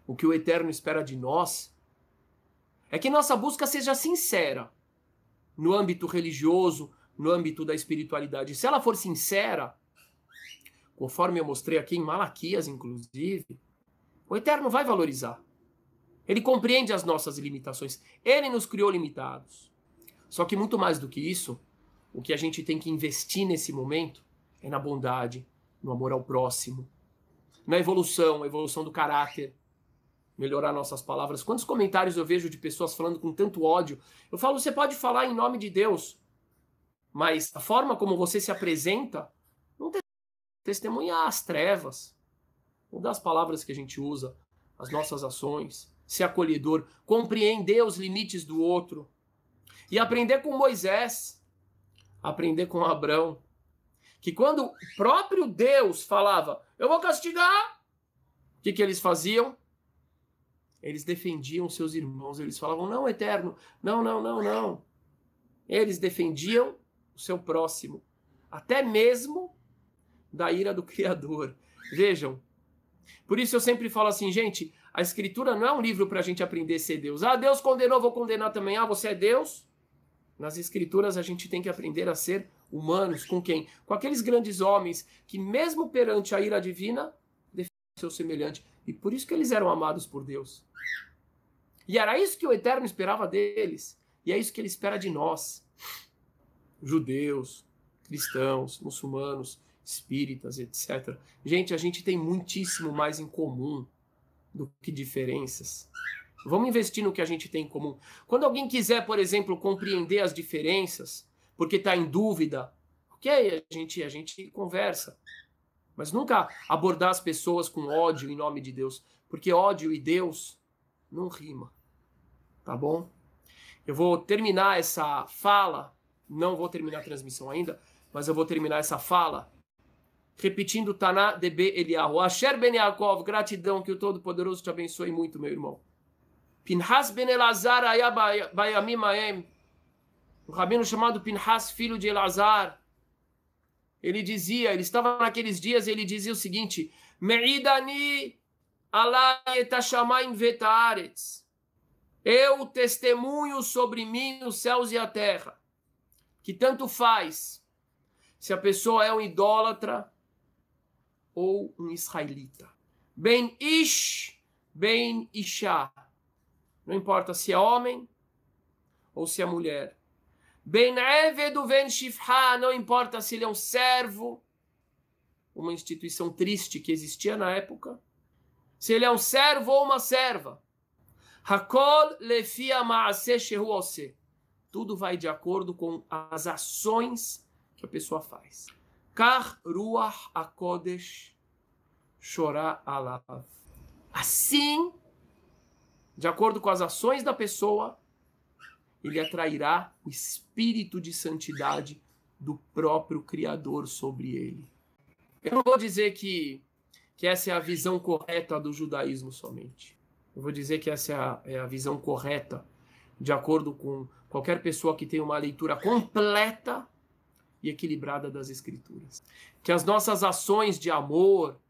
O que o Eterno espera de nós é que nossa busca seja sincera no âmbito religioso, no âmbito da espiritualidade. Se ela for sincera, conforme eu mostrei aqui em Malaquias, inclusive, o Eterno vai valorizar. Ele compreende as nossas limitações. Ele nos criou limitados. Só que muito mais do que isso, o que a gente tem que investir nesse momento é na bondade, no amor ao próximo, na evolução, evolução do caráter, melhorar nossas palavras. Quantos comentários eu vejo de pessoas falando com tanto ódio? Eu falo, você pode falar em nome de Deus, mas a forma como você se apresenta não testemunha as trevas. Mudar as palavras que a gente usa, as nossas ações, ser acolhedor, compreender os limites do outro e aprender com Moisés aprender com Abraão, que quando o próprio Deus falava, eu vou castigar, o que, que eles faziam? Eles defendiam seus irmãos, eles falavam, não, eterno, não, não, não, não. Eles defendiam o seu próximo, até mesmo da ira do Criador. Vejam, por isso eu sempre falo assim, gente, a Escritura não é um livro para a gente aprender a ser Deus. Ah, Deus condenou, vou condenar também. Ah, você é Deus? Nas escrituras a gente tem que aprender a ser humanos com quem? Com aqueles grandes homens que mesmo perante a ira divina defendem seu semelhante e por isso que eles eram amados por Deus. E era isso que o Eterno esperava deles e é isso que ele espera de nós, judeus, cristãos, muçulmanos, espíritas, etc. Gente, a gente tem muitíssimo mais em comum do que diferenças. Vamos investir no que a gente tem em comum. Quando alguém quiser, por exemplo, compreender as diferenças, porque está em dúvida, ok, a gente, a gente conversa. Mas nunca abordar as pessoas com ódio em nome de Deus, porque ódio e Deus não rima. Tá bom? Eu vou terminar essa fala, não vou terminar a transmissão ainda, mas eu vou terminar essa fala repetindo Taná DB Eliyahu. Asher Ben Yaakov, gratidão, que o Todo-Poderoso te abençoe muito, meu irmão. Pinhas Ben Elazar Bayamim Maem, um rabino chamado Pinhas, filho de Elazar, ele dizia, ele estava naqueles dias, ele dizia o seguinte: Me'idani vetaretz. Eu testemunho sobre mim os céus e a terra. Que tanto faz se a pessoa é um idólatra ou um israelita. Ben ish, ben isha. Não importa se é homem ou se é mulher. Ben Evedu Ben Shifha, não importa se ele é um servo, uma instituição triste que existia na época, se ele é um servo ou uma serva. Hakol lefia maase shehuose. Tudo vai de acordo com as ações que a pessoa faz. Kar ruach akodesh chorá alav. Assim, de acordo com as ações da pessoa, ele atrairá o espírito de santidade do próprio Criador sobre ele. Eu não vou dizer que, que essa é a visão correta do judaísmo somente. Eu vou dizer que essa é a, é a visão correta, de acordo com qualquer pessoa que tenha uma leitura completa e equilibrada das Escrituras. Que as nossas ações de amor,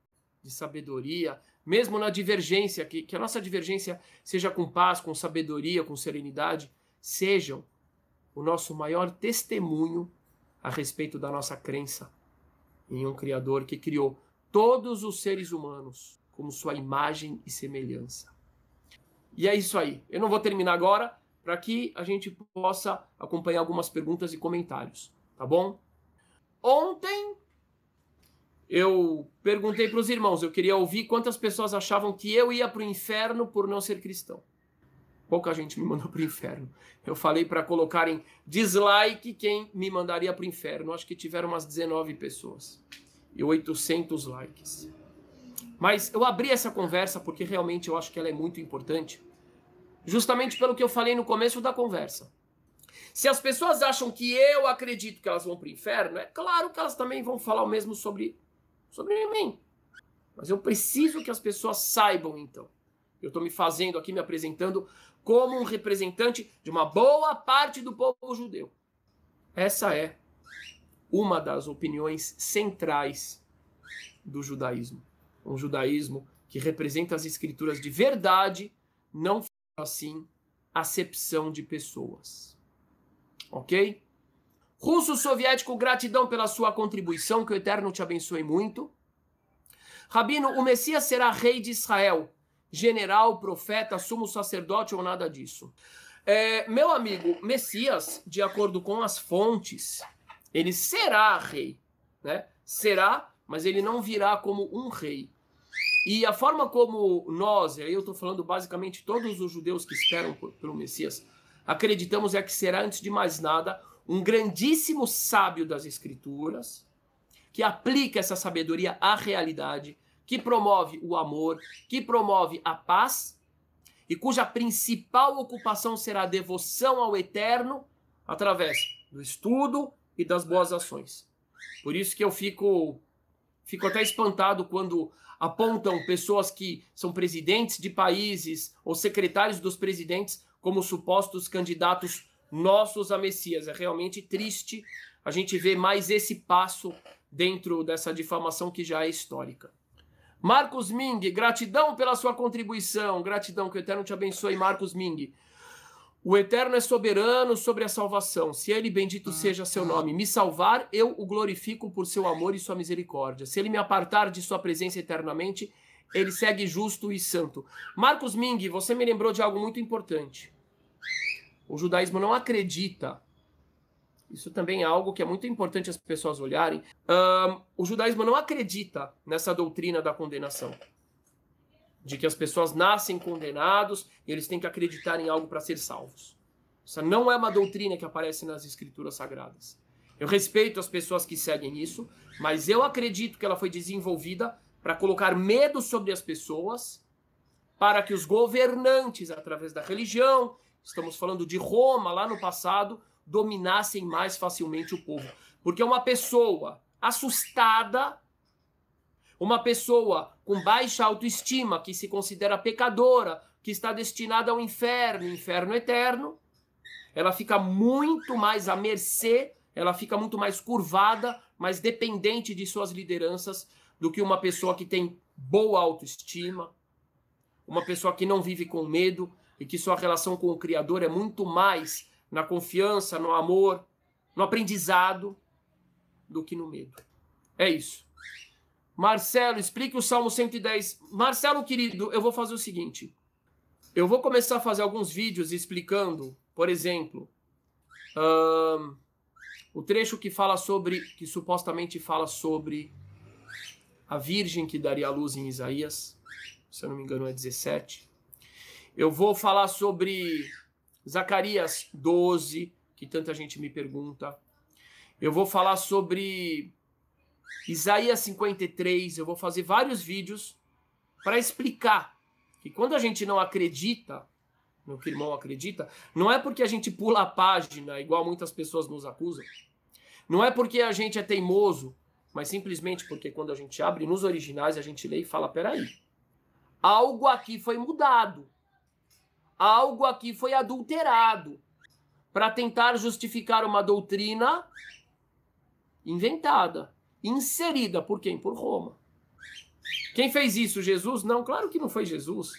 de sabedoria, mesmo na divergência, que, que a nossa divergência seja com paz, com sabedoria, com serenidade, sejam o nosso maior testemunho a respeito da nossa crença em um Criador que criou todos os seres humanos como sua imagem e semelhança. E é isso aí. Eu não vou terminar agora para que a gente possa acompanhar algumas perguntas e comentários, tá bom? Ontem eu perguntei para os irmãos, eu queria ouvir quantas pessoas achavam que eu ia para o inferno por não ser cristão pouca gente me mandou para o inferno. Eu falei para colocarem dislike quem me mandaria para o inferno. Acho que tiveram umas 19 pessoas e 800 likes. Mas eu abri essa conversa porque realmente eu acho que ela é muito importante, justamente pelo que eu falei no começo da conversa. Se as pessoas acham que eu acredito que elas vão para o inferno, é claro que elas também vão falar o mesmo sobre, sobre mim. Mas eu preciso que as pessoas saibam, então. Eu estou me fazendo aqui, me apresentando como um representante de uma boa parte do povo judeu. Essa é uma das opiniões centrais do judaísmo. Um judaísmo que representa as escrituras de verdade, não assim acepção de pessoas. Ok? Russo soviético, gratidão pela sua contribuição, que o Eterno te abençoe muito. Rabino, o Messias será rei de Israel general, profeta, sumo sacerdote ou nada disso. É, meu amigo, Messias, de acordo com as fontes, ele será rei, né? Será, mas ele não virá como um rei. E a forma como nós, aí eu estou falando basicamente todos os judeus que esperam pelo Messias, acreditamos é que será, antes de mais nada, um grandíssimo sábio das Escrituras, que aplica essa sabedoria à realidade, que promove o amor, que promove a paz e cuja principal ocupação será a devoção ao eterno através do estudo e das boas ações. Por isso que eu fico fico até espantado quando apontam pessoas que são presidentes de países ou secretários dos presidentes como supostos candidatos nossos a Messias. É realmente triste a gente ver mais esse passo dentro dessa difamação que já é histórica. Marcos Ming, gratidão pela sua contribuição. Gratidão, que o Eterno te abençoe, Marcos Ming. O Eterno é soberano sobre a salvação. Se ele, bendito seja seu nome, me salvar, eu o glorifico por seu amor e sua misericórdia. Se ele me apartar de sua presença eternamente, ele segue justo e santo. Marcos Ming, você me lembrou de algo muito importante. O judaísmo não acredita isso também é algo que é muito importante as pessoas olharem. Um, o judaísmo não acredita nessa doutrina da condenação. De que as pessoas nascem condenados e eles têm que acreditar em algo para ser salvos. Essa não é uma doutrina que aparece nas escrituras sagradas. Eu respeito as pessoas que seguem isso, mas eu acredito que ela foi desenvolvida para colocar medo sobre as pessoas, para que os governantes, através da religião, estamos falando de Roma lá no passado, dominassem mais facilmente o povo. Porque uma pessoa assustada, uma pessoa com baixa autoestima, que se considera pecadora, que está destinada ao inferno, inferno eterno, ela fica muito mais à mercê, ela fica muito mais curvada, mais dependente de suas lideranças do que uma pessoa que tem boa autoestima, uma pessoa que não vive com medo e que sua relação com o Criador é muito mais na confiança, no amor, no aprendizado do que no medo. É isso. Marcelo, explique o Salmo 110. Marcelo, querido, eu vou fazer o seguinte. Eu vou começar a fazer alguns vídeos explicando, por exemplo, um, o trecho que fala sobre, que supostamente fala sobre a virgem que daria a luz em Isaías, se eu não me engano é 17. Eu vou falar sobre Zacarias 12, que tanta gente me pergunta. Eu vou falar sobre Isaías 53. Eu vou fazer vários vídeos para explicar que quando a gente não acredita no que o irmão acredita, não é porque a gente pula a página, igual muitas pessoas nos acusam. Não é porque a gente é teimoso, mas simplesmente porque quando a gente abre nos originais, a gente lê e fala: peraí, algo aqui foi mudado algo aqui foi adulterado para tentar justificar uma doutrina inventada, inserida por quem? Por Roma. Quem fez isso? Jesus? Não, claro que não foi Jesus.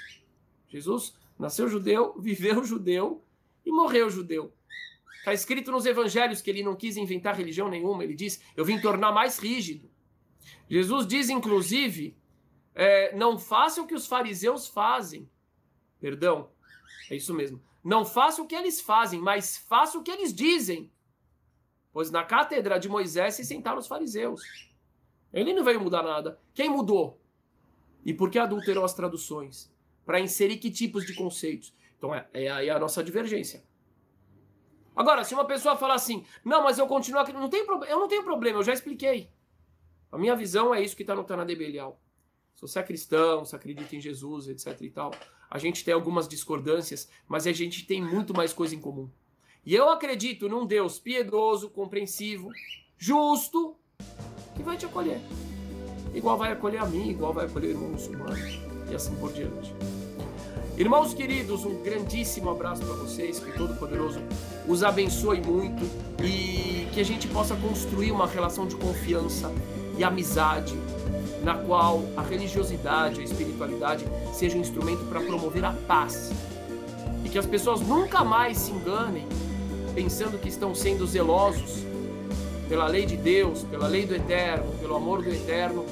Jesus nasceu judeu, viveu judeu e morreu judeu. Está escrito nos evangelhos que ele não quis inventar religião nenhuma, ele diz: Eu vim tornar mais rígido. Jesus diz, inclusive, é, não façam o que os fariseus fazem. Perdão, é isso mesmo. Não faça o que eles fazem, mas faça o que eles dizem. Pois na cátedra de Moisés se sentaram os fariseus. Ele não veio mudar nada. Quem mudou? E por que adulterou as traduções? Para inserir que tipos de conceitos? Então é, é aí a nossa divergência. Agora, se uma pessoa falar assim, não, mas eu continuo aqui, não tem eu não tenho problema, eu já expliquei. A minha visão é isso que está no Tana de Belial. Se você é cristão, se acredita em Jesus, etc e tal, a gente tem algumas discordâncias, mas a gente tem muito mais coisa em comum. E eu acredito num Deus piedoso, compreensivo, justo, que vai te acolher. Igual vai acolher a mim, igual vai acolher o irmão muçulmano, e assim por diante. Irmãos queridos, um grandíssimo abraço para vocês, que Todo-Poderoso os abençoe muito e que a gente possa construir uma relação de confiança e amizade na qual a religiosidade, a espiritualidade seja um instrumento para promover a paz. E que as pessoas nunca mais se enganem pensando que estão sendo zelosos pela lei de Deus, pela lei do eterno, pelo amor do eterno,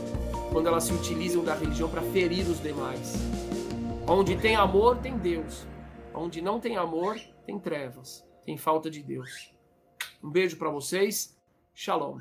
quando elas se utilizam da religião para ferir os demais. Onde tem amor, tem Deus. Onde não tem amor, tem trevas, tem falta de Deus. Um beijo para vocês. Shalom.